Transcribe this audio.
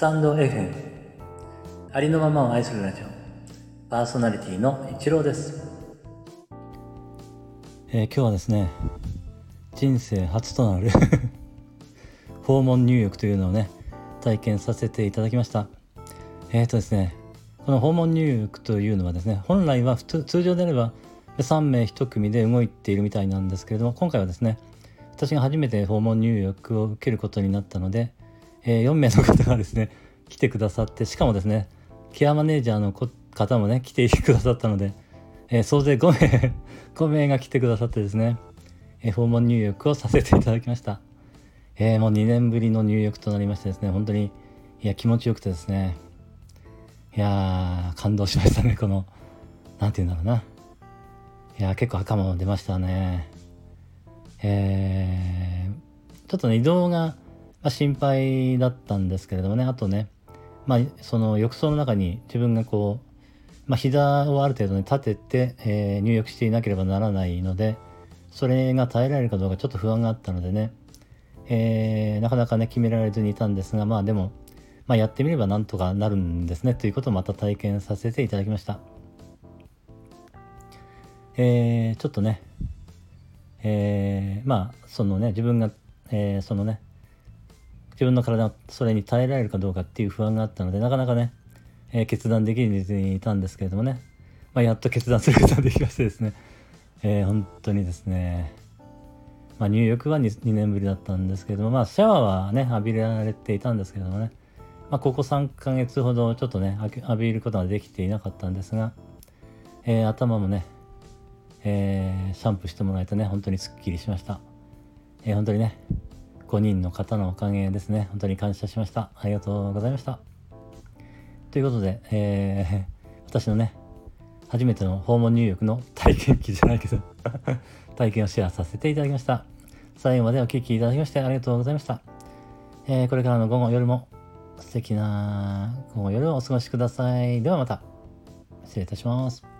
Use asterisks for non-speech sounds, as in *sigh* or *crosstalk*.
タンド FM ありのままを愛するラジオ。パーソナリティの一郎です、えー今日はですね人生初となる *laughs* 訪問入浴というのをね体験させていただきました。えっ、とですねこの訪問入浴というのはですね本来は普通通常であれば3名1組で動いているみたいなんですけれども今回はですね私が初めて訪問入浴を受けることになったので、えー4名の方がですね来てくださってしかもですねケアマネージャーの方もね来てくださったので、えー総勢5名 *laughs* 5名が来てくださってですね、え訪問入浴をさせていただきました、えーもう2年ぶりの入浴となりましてですね本当にいや気持ちよくてですねいやー感動しましたねこのなんて言うんだろうな。いや結構赤も出ましたね。えーちょっとね移動が、まあ、心配だったんですけれどもね。あとねまあその浴槽の中に自分がこう、まあ、膝をある程度ね立てて、えー入浴していなければならないのでそれが耐えられるかどうかちょっと不安があったのでね、えーなかなかね決められずにいたんですがまあでも、まあ、やってみればなんとかなるんですね。ということをまた体験させていただきました。えーちょっとねえーまあそのね自分が、えーそのね自分の体がそれに耐えられるかどうかっていう不安があったのでなかなかね、えー決断できずにいたんですけれどもね、まあ、やっと決断することができましてですね、*laughs* えー本当にですね、まあ、入浴は 2, 2年ぶりだったんですけれども、まあ、シャワーはね浴びられていたんですけれどもね、まあ、ここ3ヶ月ほどちょっとね浴びることができていなかったんですが、えー頭もねえーシャンプーしてもらえてね本当にすっきりしました、えー本当にね5人の方のおかげですね。本当に感謝しました。ありがとうございました。ということで、えー *laughs* 私のね初めての訪問入浴の体験記じゃないけど *laughs* 体験をシェアさせていただきました。最後までお聴きいただきましてありがとうございました、えーこれからの午後夜も素敵な午後夜をお過ごしください。ではまた。失礼いたします。